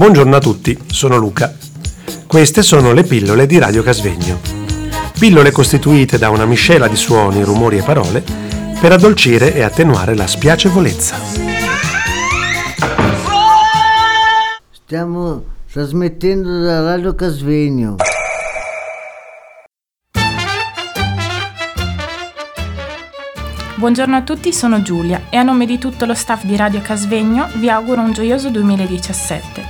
Buongiorno a tutti, sono Luca. Queste sono le pillole di Radio Casvegno. Pillole costituite da una miscela di suoni, rumori e parole per addolcire e attenuare la spiacevolezza. Stiamo trasmettendo da Radio Casvegno. Buongiorno a tutti, sono Giulia e a nome di tutto lo staff di Radio Casvegno vi auguro un gioioso 2017.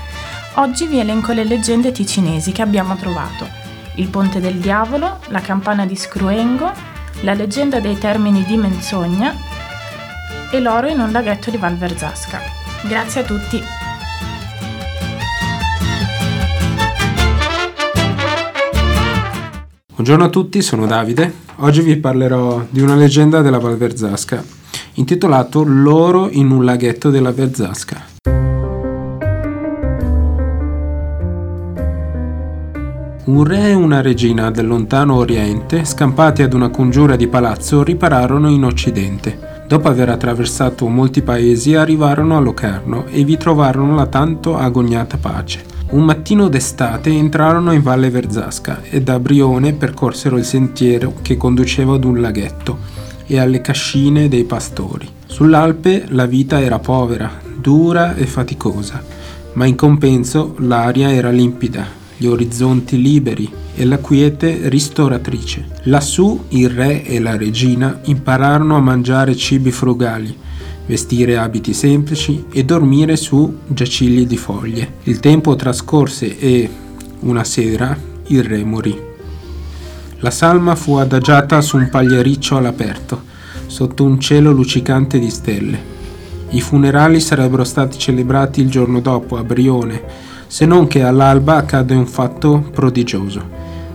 Oggi vi elenco le leggende ticinesi che abbiamo trovato. Il ponte del diavolo, la campana di Scruengo, la leggenda dei termini di menzogna e l'oro in un laghetto di Val Verzasca. Grazie a tutti! Buongiorno a tutti, sono Davide. Oggi vi parlerò di una leggenda della Val Verzasca, intitolato L'oro in un laghetto della Verzasca. Un re e una regina del lontano Oriente, scampati ad una congiura di palazzo, ripararono in Occidente. Dopo aver attraversato molti paesi, arrivarono a Locarno e vi trovarono la tanto agognata pace. Un mattino d'estate entrarono in Valle Verzasca e da Brione percorsero il sentiero che conduceva ad un laghetto e alle cascine dei pastori. Sull'Alpe la vita era povera, dura e faticosa, ma in compenso l'aria era limpida, gli orizzonti liberi e la quiete ristoratrice. Lassù il re e la regina impararono a mangiare cibi frugali, vestire abiti semplici e dormire su giacigli di foglie. Il tempo trascorse e, una sera, il re morì. La salma fu adagiata su un pagliericcio all'aperto, sotto un cielo luccicante di stelle. I funerali sarebbero stati celebrati il giorno dopo a Brione, se non che all'alba accadde un fatto prodigioso.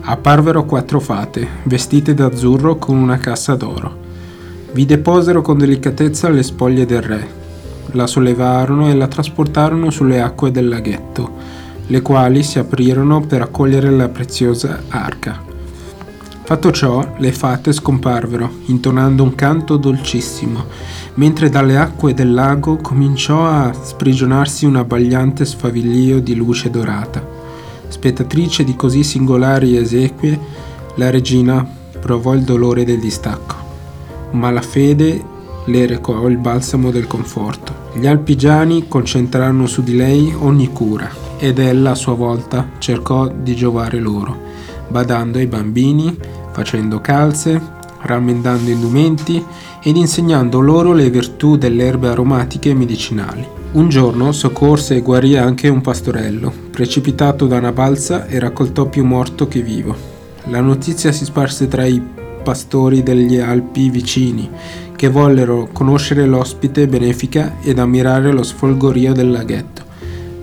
Apparvero quattro fate, vestite d'azzurro con una cassa d'oro. Vi deposero con delicatezza le spoglie del re, la sollevarono e la trasportarono sulle acque del laghetto, le quali si aprirono per accogliere la preziosa arca. Fatto ciò, le fate scomparvero, intonando un canto dolcissimo, mentre dalle acque del lago cominciò a sprigionarsi un abbagliante sfavillio di luce dorata. Spettatrice di così singolari esequie, la regina provò il dolore del distacco ma la fede le recò il balsamo del conforto. Gli alpigiani concentrarono su di lei ogni cura ed ella a sua volta cercò di giovare loro, badando ai bambini, facendo calze, rammendando indumenti ed insegnando loro le virtù delle erbe aromatiche e medicinali. Un giorno soccorse e guarì anche un pastorello, precipitato da una balsa e raccoltò più morto che vivo. La notizia si sparse tra i pastori degli Alpi vicini, che vollero conoscere l'ospite benefica ed ammirare lo sfolgorio del laghetto.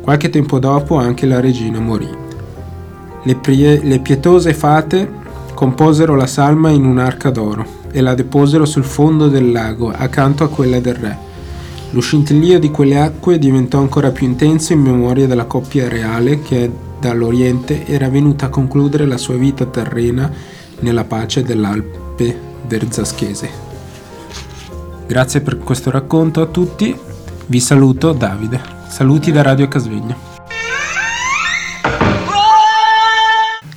Qualche tempo dopo anche la regina morì. Le, prie- le pietose fate composero la salma in un'arca d'oro e la deposero sul fondo del lago accanto a quella del re. Lo scintillio di quelle acque diventò ancora più intenso in memoria della coppia reale che dall'Oriente era venuta a concludere la sua vita terrena nella pace dell'Alpe verzaschese. Grazie per questo racconto a tutti, vi saluto Davide, saluti da Radio Casvegno.